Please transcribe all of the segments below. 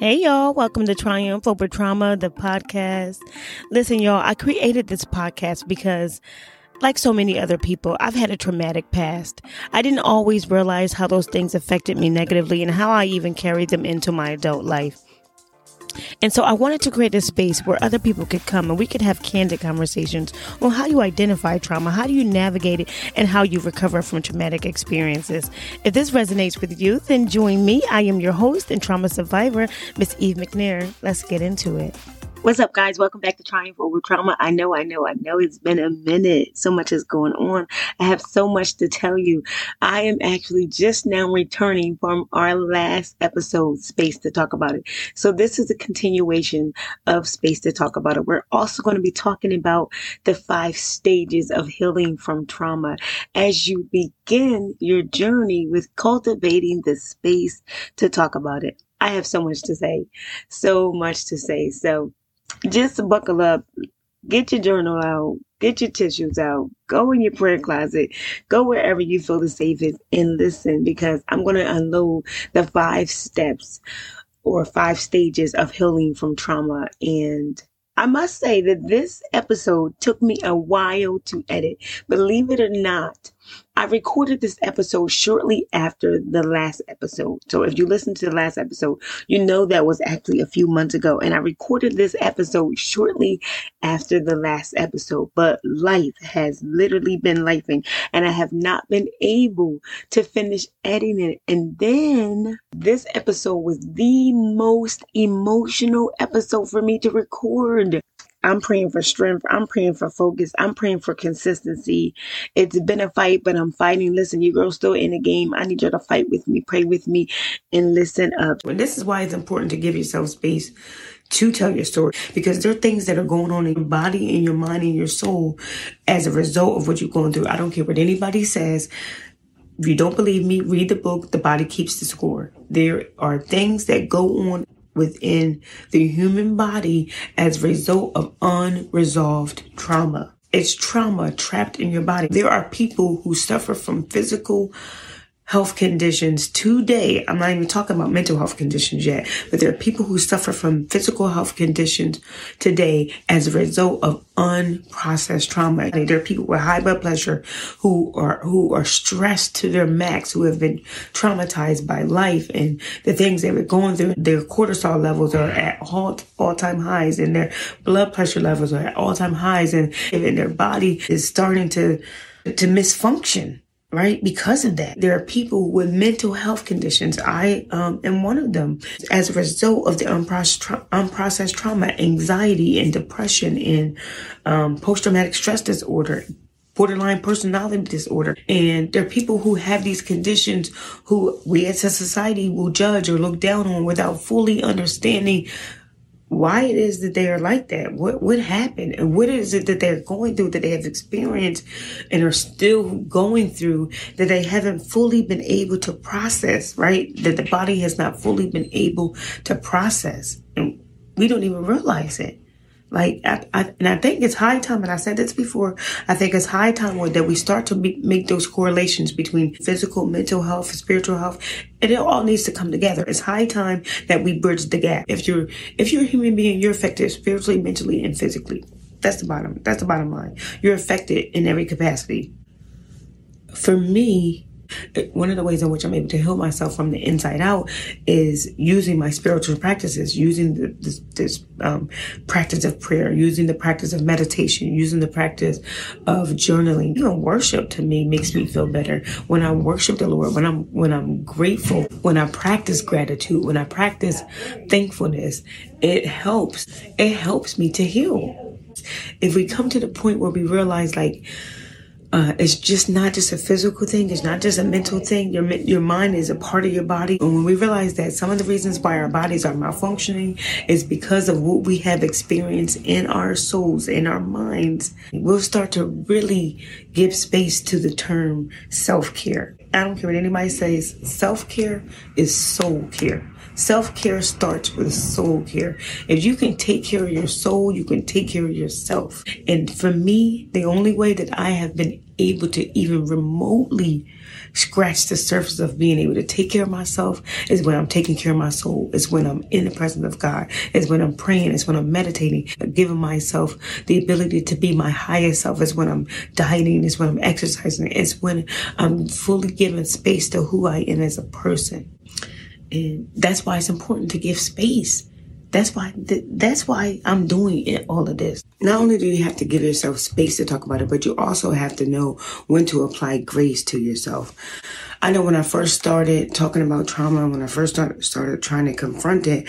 Hey y'all, welcome to Triumph Over Trauma, the podcast. Listen, y'all, I created this podcast because like so many other people, I've had a traumatic past. I didn't always realize how those things affected me negatively and how I even carried them into my adult life. And so I wanted to create a space where other people could come and we could have candid conversations on how you identify trauma, how do you navigate it, and how you recover from traumatic experiences. If this resonates with you, then join me. I am your host and trauma survivor, Miss Eve McNair. Let's get into it. What's up, guys? Welcome back to Triumph Over Trauma. I know, I know, I know it's been a minute. So much is going on. I have so much to tell you. I am actually just now returning from our last episode, Space to Talk About It. So this is a continuation of Space to Talk About It. We're also going to be talking about the five stages of healing from trauma as you begin your journey with cultivating the space to talk about it. I have so much to say, so much to say. So just buckle up, get your journal out, get your tissues out, go in your prayer closet, go wherever you feel the safest and listen because I'm going to unload the five steps or five stages of healing from trauma. And I must say that this episode took me a while to edit. Believe it or not, I recorded this episode shortly after the last episode. So if you listen to the last episode, you know that was actually a few months ago. And I recorded this episode shortly after the last episode. But life has literally been lifing and I have not been able to finish editing it. And then this episode was the most emotional episode for me to record. I'm praying for strength. I'm praying for focus. I'm praying for consistency. It's been a fight, but I'm fighting. Listen, you girls still in the game. I need you to fight with me, pray with me, and listen up. And this is why it's important to give yourself space to tell your story because there are things that are going on in your body, in your mind, in your soul as a result of what you're going through. I don't care what anybody says. If you don't believe me, read the book, The Body Keeps the Score. There are things that go on within the human body as a result of unresolved trauma. It's trauma trapped in your body. There are people who suffer from physical health conditions today. I'm not even talking about mental health conditions yet, but there are people who suffer from physical health conditions today as a result of unprocessed trauma. There are people with high blood pressure who are, who are stressed to their max, who have been traumatized by life and the things they were going through. Their cortisol levels are at all, all time highs and their blood pressure levels are at all time highs and, and their body is starting to, to misfunction right? Because of that, there are people with mental health conditions. I um, am one of them as a result of the unprocessed, tra- unprocessed trauma, anxiety and depression and um, post-traumatic stress disorder, borderline personality disorder. And there are people who have these conditions who we as a society will judge or look down on without fully understanding why it is that they are like that. What what happened and what is it that they're going through that they have experienced and are still going through that they haven't fully been able to process, right? That the body has not fully been able to process. And we don't even realize it. Like, I, I, and I think it's high time, and I said this before, I think it's high time that we start to be, make those correlations between physical, mental health, spiritual health, and it all needs to come together. It's high time that we bridge the gap. If you're, if you're a human being, you're affected spiritually, mentally, and physically. That's the bottom, that's the bottom line. You're affected in every capacity. For me, one of the ways in which I'm able to heal myself from the inside out is using my spiritual practices, using the, this, this um, practice of prayer, using the practice of meditation, using the practice of journaling. Even worship to me makes me feel better. When I worship the Lord, when I'm when I'm grateful, when I practice gratitude, when I practice thankfulness, it helps. It helps me to heal. If we come to the point where we realize like uh, it's just not just a physical thing. It's not just a mental thing. Your your mind is a part of your body. And when we realize that some of the reasons why our bodies are malfunctioning is because of what we have experienced in our souls, in our minds, we'll start to really give space to the term self care. I don't care what anybody says. Self care is soul care. Self care starts with soul care. If you can take care of your soul, you can take care of yourself. And for me, the only way that I have been able to even remotely scratch the surface of being able to take care of myself is when I'm taking care of my soul. is when I'm in the presence of God. is when I'm praying. is when I'm meditating, giving myself the ability to be my highest self. is when I'm dieting. is when I'm exercising. It's when I'm fully giving space to who I am as a person. And that's why it's important to give space that's why th- that's why I'm doing it, all of this. Not only do you have to give yourself space to talk about it, but you also have to know when to apply grace to yourself. I know when I first started talking about trauma, when I first started, started trying to confront it,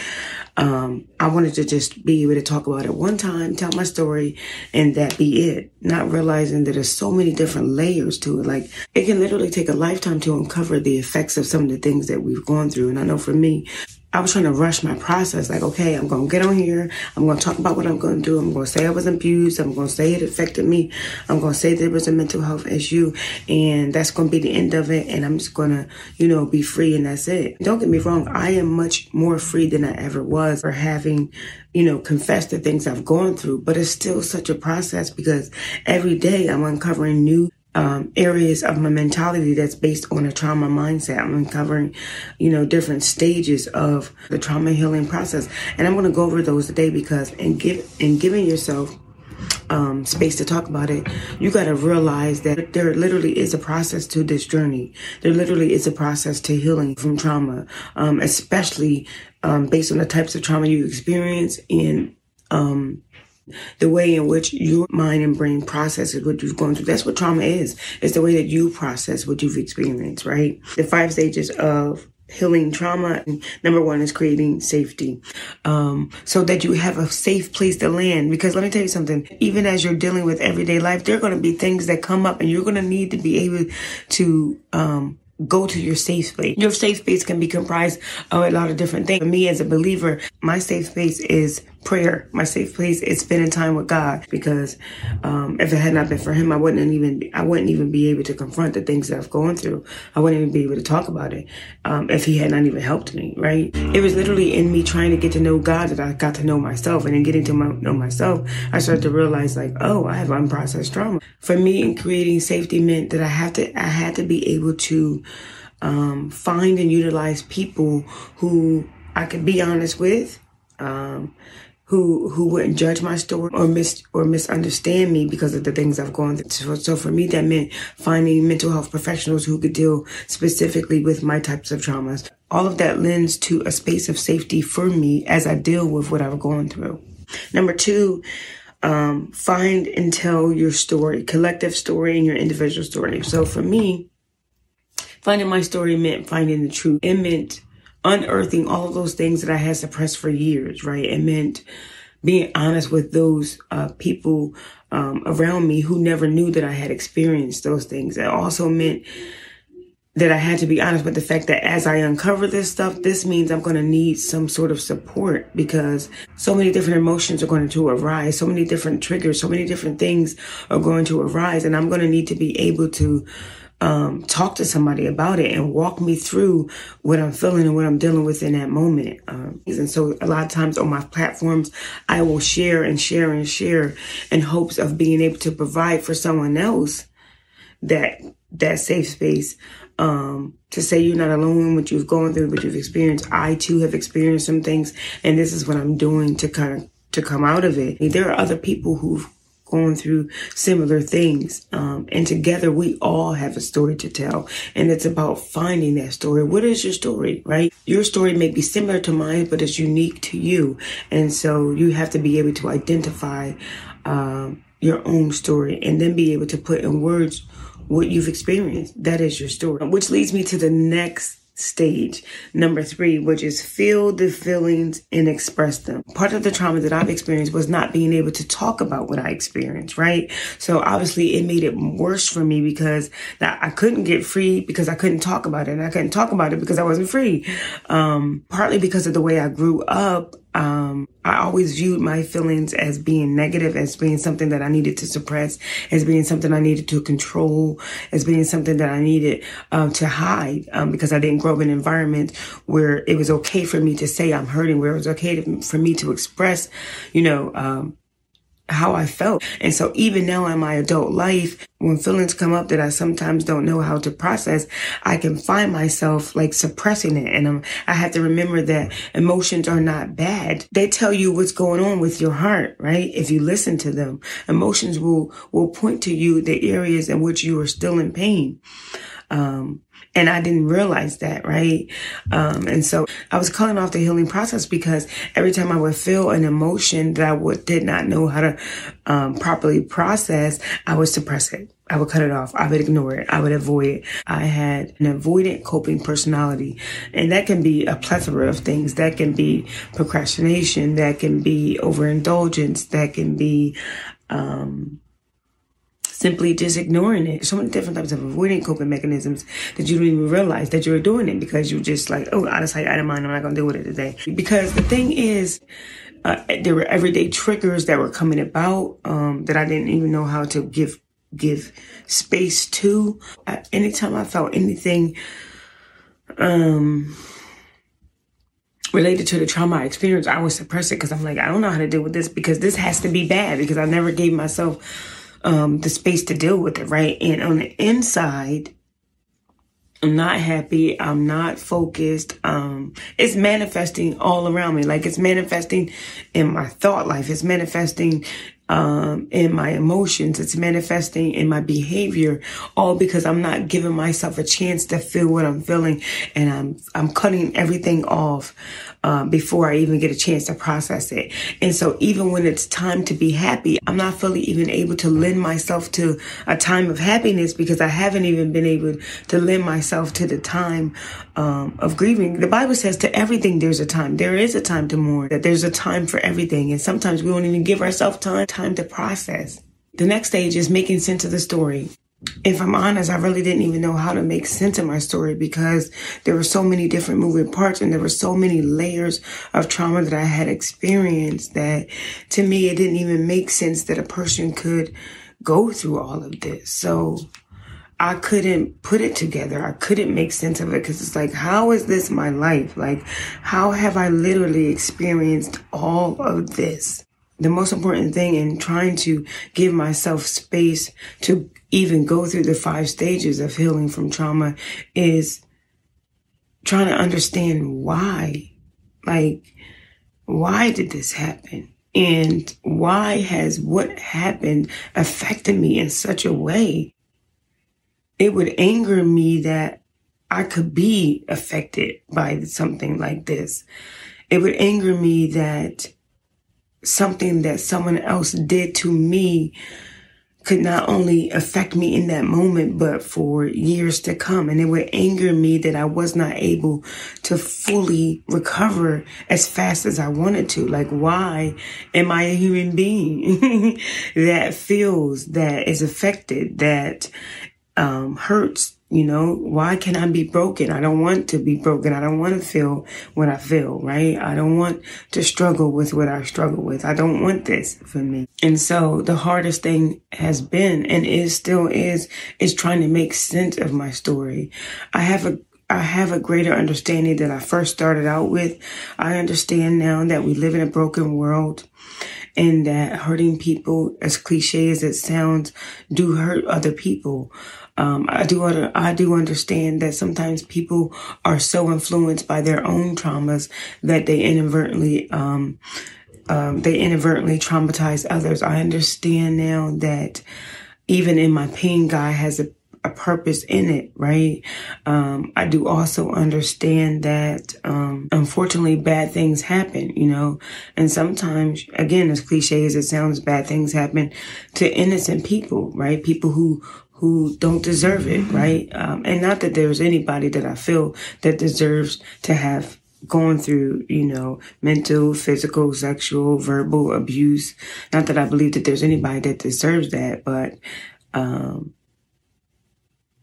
um, I wanted to just be able to talk about it one time, tell my story, and that be it. Not realizing that there's so many different layers to it. Like it can literally take a lifetime to uncover the effects of some of the things that we've gone through. And I know for me, I was trying to rush my process. Like, okay, I'm going to get on here. I'm going to talk about what I'm going to do. I'm going to say I was abused. I'm going to say it affected me. I'm going to say there was a mental health issue and that's going to be the end of it. And I'm just going to, you know, be free and that's it. Don't get me wrong. I am much more free than I ever was for having, you know, confessed the things I've gone through, but it's still such a process because every day I'm uncovering new um, areas of my mentality that's based on a trauma mindset. I'm uncovering, you know, different stages of the trauma healing process, and I'm going to go over those today because in give in giving yourself um, space to talk about it, you got to realize that there literally is a process to this journey. There literally is a process to healing from trauma, um, especially um, based on the types of trauma you experience and the way in which your mind and brain processes what you've gone through. That's what trauma is. It's the way that you process what you've experienced, right? The five stages of healing trauma. Number one is creating safety, um, so that you have a safe place to land. Because let me tell you something, even as you're dealing with everyday life, there are going to be things that come up and you're going to need to be able to, um, go to your safe space. Your safe space can be comprised of a lot of different things. For me as a believer, my safe space is prayer. My safe place is spending time with God because um, if it had not been for Him, I wouldn't even I wouldn't even be able to confront the things that I've gone through. I wouldn't even be able to talk about it um, if He had not even helped me. Right? It was literally in me trying to get to know God that I got to know myself, and in getting to my, know myself, I started to realize like, oh, I have unprocessed trauma. For me, in creating safety meant that I have to I had to be able to um, find and utilize people who I could be honest with. Um, who who wouldn't judge my story or mis or misunderstand me because of the things I've gone through. So, so for me, that meant finding mental health professionals who could deal specifically with my types of traumas. All of that lends to a space of safety for me as I deal with what I've gone through. Number two, um, find and tell your story, collective story and your individual story. So for me, finding my story meant finding the truth. It meant unearthing all those things that I had suppressed for years, right? It meant being honest with those uh, people um, around me who never knew that I had experienced those things. It also meant that I had to be honest with the fact that as I uncover this stuff, this means I'm going to need some sort of support because so many different emotions are going to arise, so many different triggers, so many different things are going to arise, and I'm going to need to be able to um, talk to somebody about it and walk me through what I'm feeling and what I'm dealing with in that moment. Um, and so a lot of times on my platforms, I will share and share and share in hopes of being able to provide for someone else that, that safe space. Um, to say you're not alone in what you've gone through, what you've experienced. I too have experienced some things and this is what I'm doing to kind of, to come out of it. There are other people who've going through similar things. Um, and together we all have a story to tell. And it's about finding that story. What is your story, right? Your story may be similar to mine, but it's unique to you. And so you have to be able to identify, um, your own story and then be able to put in words what you've experienced. That is your story, which leads me to the next stage. Number three, which is feel the feelings and express them. Part of the trauma that I've experienced was not being able to talk about what I experienced, right? So obviously it made it worse for me because that I couldn't get free because I couldn't talk about it and I couldn't talk about it because I wasn't free. Um, partly because of the way I grew up, um, I always viewed my feelings as being negative, as being something that I needed to suppress, as being something I needed to control, as being something that I needed um, to hide, um, because I didn't grow up in an environment where it was okay for me to say I'm hurting, where it was okay to, for me to express, you know, um, how I felt. And so even now in my adult life, when feelings come up that I sometimes don't know how to process, I can find myself like suppressing it. And um, I have to remember that emotions are not bad. They tell you what's going on with your heart, right? If you listen to them, emotions will, will point to you the areas in which you are still in pain. Um, and I didn't realize that, right? Um, and so I was cutting off the healing process because every time I would feel an emotion that I would, did not know how to um, properly process, I would suppress it. I would cut it off. I would ignore it. I would avoid it. I had an avoidant coping personality. And that can be a plethora of things. That can be procrastination. That can be overindulgence. That can be, um, simply just ignoring it. So many different types of avoiding coping mechanisms that you don't even realize that you're doing it because you're just like, oh, out of sight, out of mind. I'm not going to deal with it today. Because the thing is, uh, there were everyday triggers that were coming about um, that I didn't even know how to give give space to. Uh, anytime I felt anything um, related to the trauma I experienced, I would suppress it because I'm like, I don't know how to deal with this because this has to be bad because I never gave myself um, the space to deal with it, right? And on the inside, I'm not happy. I'm not focused. Um, it's manifesting all around me. Like it's manifesting in my thought life. It's manifesting, um, in my emotions. It's manifesting in my behavior, all because I'm not giving myself a chance to feel what I'm feeling. And I'm, I'm cutting everything off um, before I even get a chance to process it. And so even when it's time to be happy, I'm not fully even able to lend myself to a time of happiness because I haven't even been able to lend myself to the time um, of grieving. The Bible says to everything there's a time. There is a time to mourn. That there's a time for everything, and sometimes we don't even give ourselves time time to process. The next stage is making sense of the story if I'm honest, I really didn't even know how to make sense of my story because there were so many different moving parts and there were so many layers of trauma that I had experienced that to me, it didn't even make sense that a person could go through all of this. So I couldn't put it together. I couldn't make sense of it because it's like, how is this my life? Like, how have I literally experienced all of this? The most important thing in trying to give myself space to even go through the five stages of healing from trauma is trying to understand why. Like, why did this happen? And why has what happened affected me in such a way? It would anger me that I could be affected by something like this. It would anger me that something that someone else did to me could not only affect me in that moment, but for years to come. And it would anger me that I was not able to fully recover as fast as I wanted to. Like, why am I a human being that feels, that is affected, that um, hurts you know, why can I be broken? I don't want to be broken. I don't want to feel what I feel, right? I don't want to struggle with what I struggle with. I don't want this for me. And so the hardest thing has been and is still is, is trying to make sense of my story. I have a I have a greater understanding than I first started out with. I understand now that we live in a broken world and that hurting people, as cliche as it sounds, do hurt other people. Um, I do I do understand that sometimes people are so influenced by their own traumas that they inadvertently um, um, they inadvertently traumatize others. I understand now that even in my pain, God has a a purpose in it, right? Um, I do also understand that, um, unfortunately bad things happen, you know, and sometimes, again, as cliche as it sounds, bad things happen to innocent people, right? People who, who don't deserve it, right? Um, and not that there's anybody that I feel that deserves to have gone through, you know, mental, physical, sexual, verbal abuse. Not that I believe that there's anybody that deserves that, but, um,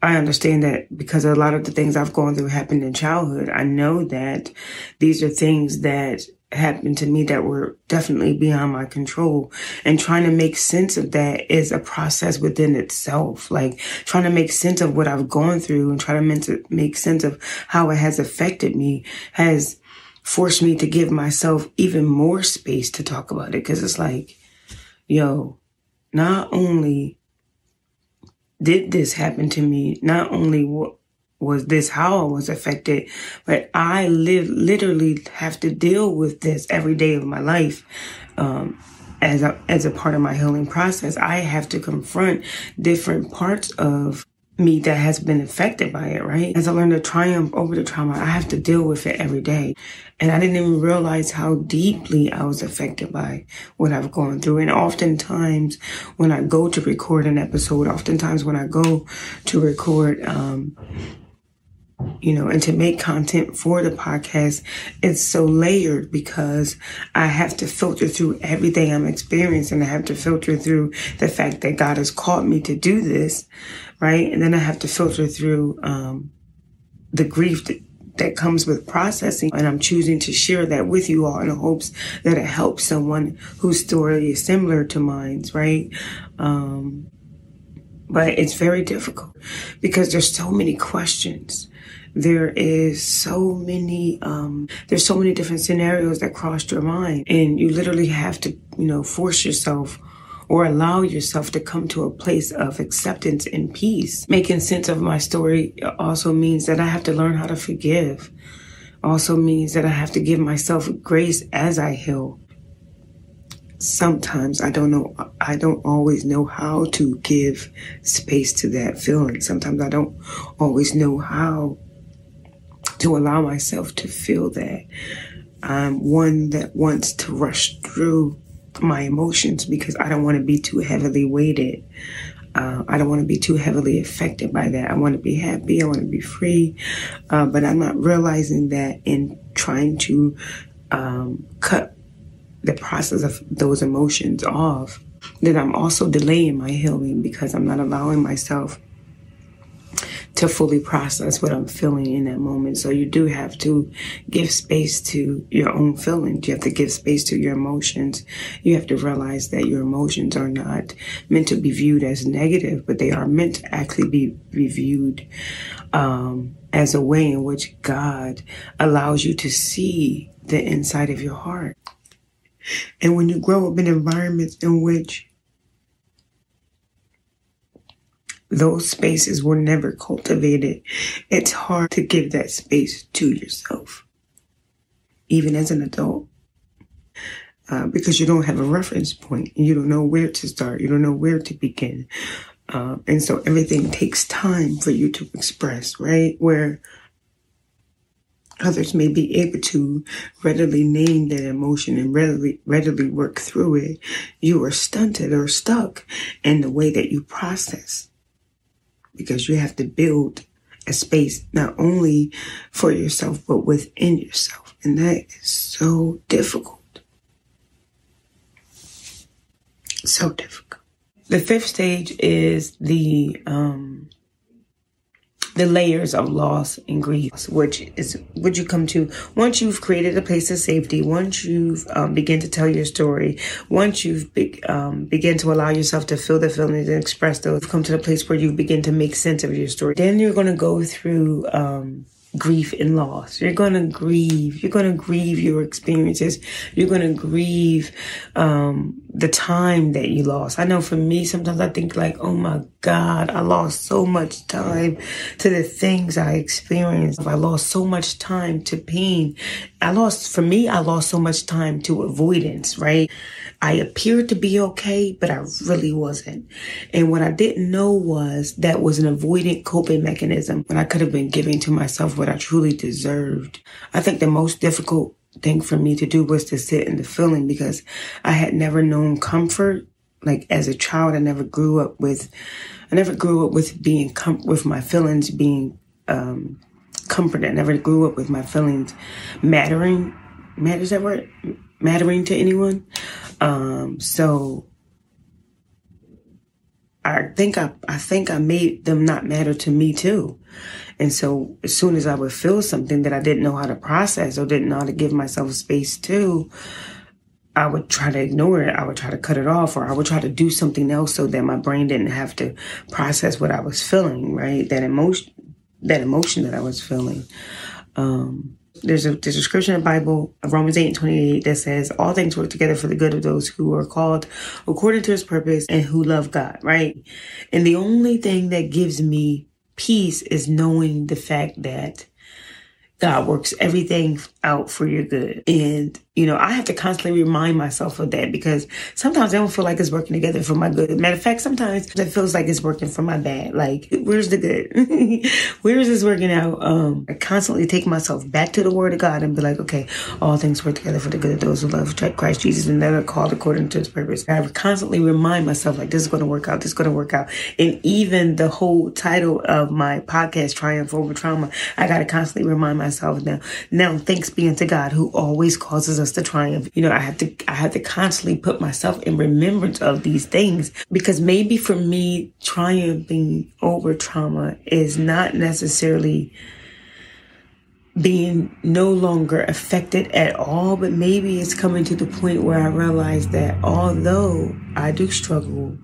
I understand that because a lot of the things I've gone through happened in childhood. I know that these are things that happened to me that were definitely beyond my control. And trying to make sense of that is a process within itself. Like trying to make sense of what I've gone through and try to make sense of how it has affected me has forced me to give myself even more space to talk about it. Cause it's like, yo, not only did this happen to me, not only was this how I was affected, but I live literally have to deal with this every day of my life. Um, as a, as a part of my healing process, I have to confront different parts of me that has been affected by it, right? As I learn to triumph over the trauma, I have to deal with it every day. And I didn't even realize how deeply I was affected by what I've gone through. And oftentimes when I go to record an episode, oftentimes when I go to record, um, you know, and to make content for the podcast, it's so layered because I have to filter through everything I'm experiencing. I have to filter through the fact that God has called me to do this, right? And then I have to filter through, um, the grief that, that comes with processing. And I'm choosing to share that with you all in hopes that it helps someone whose story is similar to mine's, right? Um, but it's very difficult because there's so many questions. There is so many um, there's so many different scenarios that crossed your mind. And you literally have to you know force yourself or allow yourself to come to a place of acceptance and peace. Making sense of my story also means that i have to learn how to forgive. Also means that i have to give myself grace as i heal sometimes I don't know, I don't always know how to give space to that feeling. Sometimes I don't always know how to allow myself to feel that. I'm one that wants to rush through my emotions because I don't want to be too heavily weighted. Uh, I don't want to be too heavily affected by that. I want to be happy. I want to be free. Uh, but I'm not realizing that in trying to um, cut the process of those emotions off, then I'm also delaying my healing because I'm not allowing myself to fully process what I'm feeling in that moment. So you do have to give space to your own feelings. You have to give space to your emotions. You have to realize that your emotions are not meant to be viewed as negative, but they are meant to actually be viewed um, as a way in which God allows you to see the inside of your heart. And when you grow up in environments in which those spaces were never cultivated, it's hard to give that space to yourself, even as an adult. Uh, because you don't have a reference point. You don't know where to start. You don't know where to begin. Uh, and so everything takes time for you to express, right? Where others may be able to readily name that emotion and readily, readily work through it. You are stunted or stuck in the way that you process because you have to build a space not only for yourself, but within yourself. And that is so difficult. So difficult. The fifth stage is the, um, the layers of loss and grief, which is what you come to once you've created a place of safety, once you've um, begin to tell your story, once you've be, um, begin to allow yourself to feel the feelings and express those, come to the place where you begin to make sense of your story. Then you're going to go through um, grief and loss. You're going to grieve. You're going to grieve your experiences. You're going to grieve um, the time that you lost. I know for me, sometimes I think like, oh my God, I lost so much time to the things I experienced. I lost so much time to pain. I lost, for me, I lost so much time to avoidance, right? I appeared to be okay, but I really wasn't. And what I didn't know was that was an avoidant coping mechanism when I could have been giving to myself what I truly deserved. I think the most difficult thing for me to do was to sit in the feeling because I had never known comfort. Like as a child, I never grew up with, I never grew up with being com- with my feelings being, um, comforted. I never grew up with my feelings mattering. Matters that word? Mattering to anyone. Um, so I think I, I think I made them not matter to me too. And so as soon as I would feel something that I didn't know how to process or didn't know how to give myself space to, I would try to ignore it. I would try to cut it off or I would try to do something else so that my brain didn't have to process what I was feeling, right? That emotion, that emotion that I was feeling. Um, There's a, there's a scripture in the Bible, Romans 8 and 28, that says, All things work together for the good of those who are called according to his purpose and who love God, right? And the only thing that gives me peace is knowing the fact that God works everything out for your good. And, you know, I have to constantly remind myself of that because sometimes I don't feel like it's working together for my good. Matter of fact, sometimes it feels like it's working for my bad. Like, where's the good? Where is this working out? Um, I constantly take myself back to the word of God and be like, okay, all things work together for the good of those who love Christ Jesus and that are called according to his purpose. I constantly remind myself like, this is going to work out. This is going to work out. And even the whole title of my podcast, Triumph Over Trauma, I got to constantly remind myself now, now thanks be unto God who always causes us to triumph. You know, I have to, I have to constantly put myself in remembrance of these things because maybe for me, triumphing over trauma is not necessarily being no longer affected at all, but maybe it's coming to the point where I realize that although I do struggle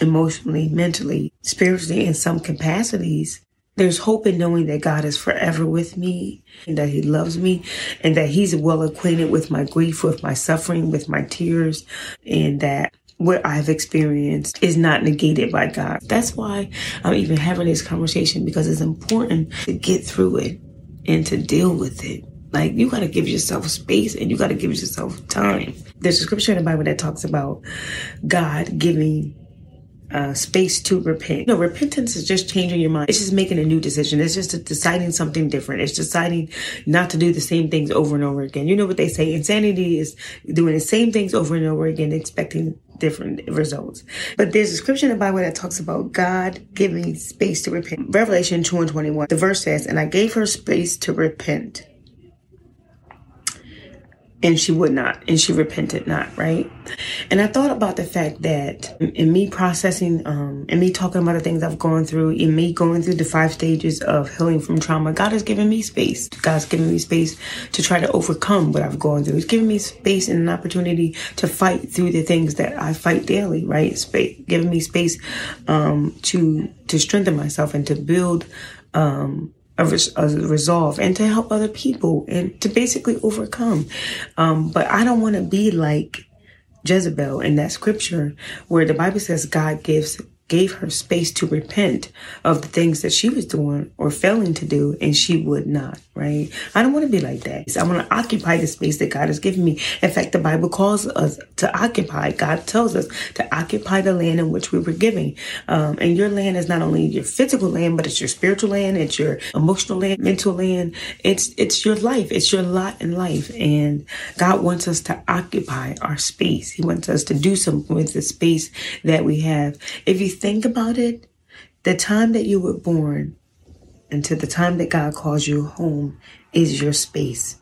emotionally, mentally, spiritually in some capacities, there's hope in knowing that God is forever with me and that He loves me and that He's well acquainted with my grief, with my suffering, with my tears, and that what I've experienced is not negated by God. That's why I'm even having this conversation because it's important to get through it and to deal with it. Like you got to give yourself space and you got to give yourself time. There's a scripture in the Bible that talks about God giving uh, space to repent. No, repentance is just changing your mind. It's just making a new decision. It's just deciding something different. It's deciding not to do the same things over and over again. You know what they say? Insanity is doing the same things over and over again, expecting different results. But there's a scripture in the Bible that talks about God giving space to repent. Revelation 2 and 21. The verse says, And I gave her space to repent and she would not and she repented not right? And i thought about the fact that in me processing um and me talking about the things i've gone through in me going through the five stages of healing from trauma god has given me space. God's given me space to try to overcome what i've gone through. He's given me space and an opportunity to fight through the things that i fight daily right? Space giving me space um to to strengthen myself and to build um a, res- a resolve and to help other people and to basically overcome. Um, but I don't want to be like Jezebel in that scripture where the Bible says God gives gave her space to repent of the things that she was doing or failing to do, and she would not, right? I don't want to be like that. I want to occupy the space that God has given me. In fact, the Bible calls us to occupy. God tells us to occupy the land in which we were giving. Um, and your land is not only your physical land, but it's your spiritual land, it's your emotional land, mental land. It's, it's your life. It's your lot in life. And God wants us to occupy our space. He wants us to do something with the space that we have. If you think about it, the time that you were born until the time that God calls you home is your space.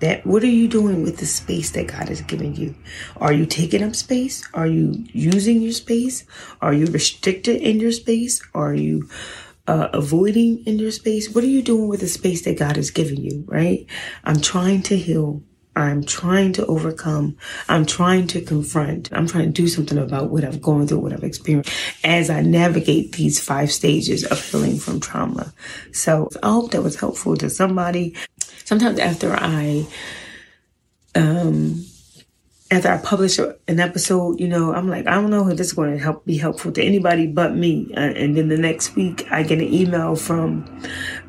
That what are you doing with the space that God has given you? Are you taking up space? Are you using your space? Are you restricted in your space? Are you uh, avoiding in your space? What are you doing with the space that God has given you? Right? I'm trying to heal I'm trying to overcome. I'm trying to confront. I'm trying to do something about what I've gone through, what I've experienced as I navigate these five stages of healing from trauma. So I hope that was helpful to somebody. Sometimes after I, um, after I publish an episode, you know, I'm like, I don't know if this is going to help be helpful to anybody but me. And then the next week, I get an email from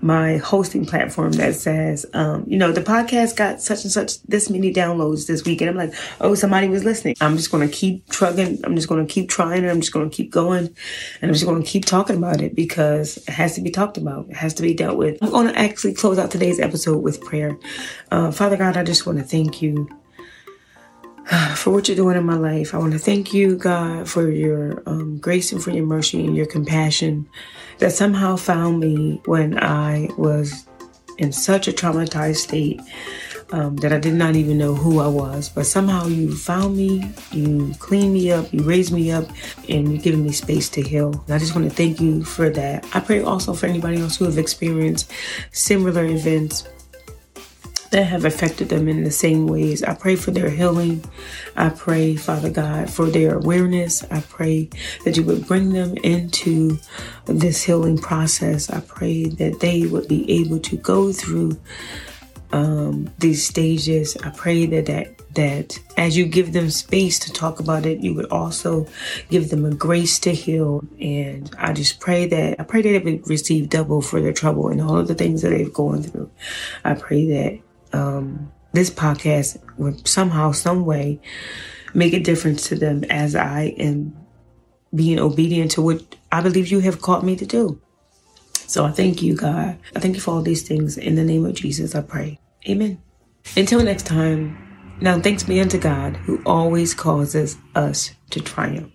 my hosting platform that says, um, you know, the podcast got such and such this many downloads this week. And I'm like, oh, somebody was listening. I'm just going to keep trugging. I'm just going to keep trying. I'm just going to keep going. And I'm just going to keep talking about it because it has to be talked about. It has to be dealt with. I'm going to actually close out today's episode with prayer. Uh, Father God, I just want to thank you for what you're doing in my life. I want to thank you, God, for your um, grace and for your mercy and your compassion that somehow found me when I was in such a traumatized state um, that I did not even know who I was. But somehow you found me, you cleaned me up, you raised me up, and you've given me space to heal. And I just want to thank you for that. I pray also for anybody else who have experienced similar events that have affected them in the same ways. I pray for their healing. I pray, Father God, for their awareness. I pray that you would bring them into this healing process. I pray that they would be able to go through um, these stages. I pray that that that as you give them space to talk about it, you would also give them a grace to heal. And I just pray that I pray that they would receive double for their trouble and all of the things that they've gone through. I pray that um, this podcast would somehow, some way, make a difference to them as I am being obedient to what I believe you have called me to do. So I thank you, God. I thank you for all these things. In the name of Jesus, I pray. Amen. Until next time, now thanks be unto God who always causes us to triumph.